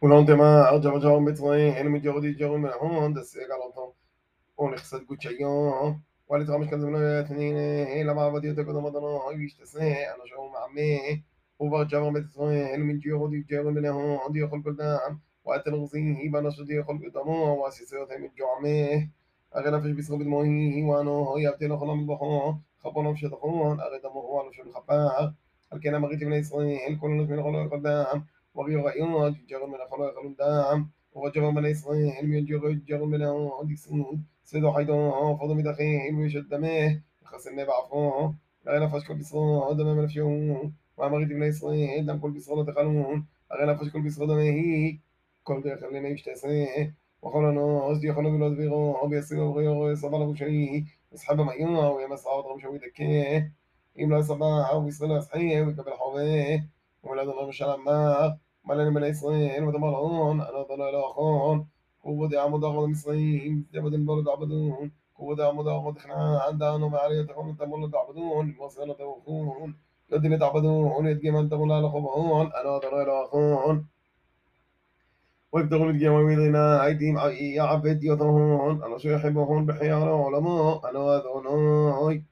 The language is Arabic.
Onde más, yo yo yo me traen, en mi yo di yo me hon, de se galotón. On exat guchayon. ولا تغامش كان زمان اثنين هلا ما بدي تكون ما ضنا هاي ويش تسنى أنا شو مع مي وبر جاب ما تسنى من جيو دي جيو من هون عندي خلق الدعم واتلغزين هي بنا شدي خلق الدمو واسيسات من جعمه اغلى فيش بيسخو بدموي وأنا هي ابتنا خلام بخون خبرنا مش تخون اغلى دمو وأنا شو الخباها الكلام غيتي من اسرائيل كل من خلق الدعم وغير إن جر من خلق خلق دام وجر من إسرائيل من جر جر من أدكسون سيد حيدا فضل مدخين ويشد دمه. خسرنا بعفوه لا نفش كل بصر دم من فيهم وأمرت بن إسرائيل دم كل بصر تخلون لا نفش كل بصر دمه. كل ده خلينا يشتسيه وقال أنا أصدي خلق لا تبيغه بيصير غير صبر أبو شيء. أصحاب مئينا ويمس عوض رمش ويدكيه إملا صباح ويصير أصحيه ويكبر حواه ولادنا مش على ملن بني إسرائيل وتمرعون أنا ضل الأخون قوة عمود أخوض مصريين جبد البرد عبدون. قوة عمود أخوض إحنا عندنا وعلي تكون تمر تعبدون. وصلنا توقون لدن تعبدون. يتجي من تمر الأخوض أنا ضل الأخون ويبتغوا الجمع بيننا أيديهم يعبد يطرون أنا شو يحبهم بحيار علماء أنا أذنوي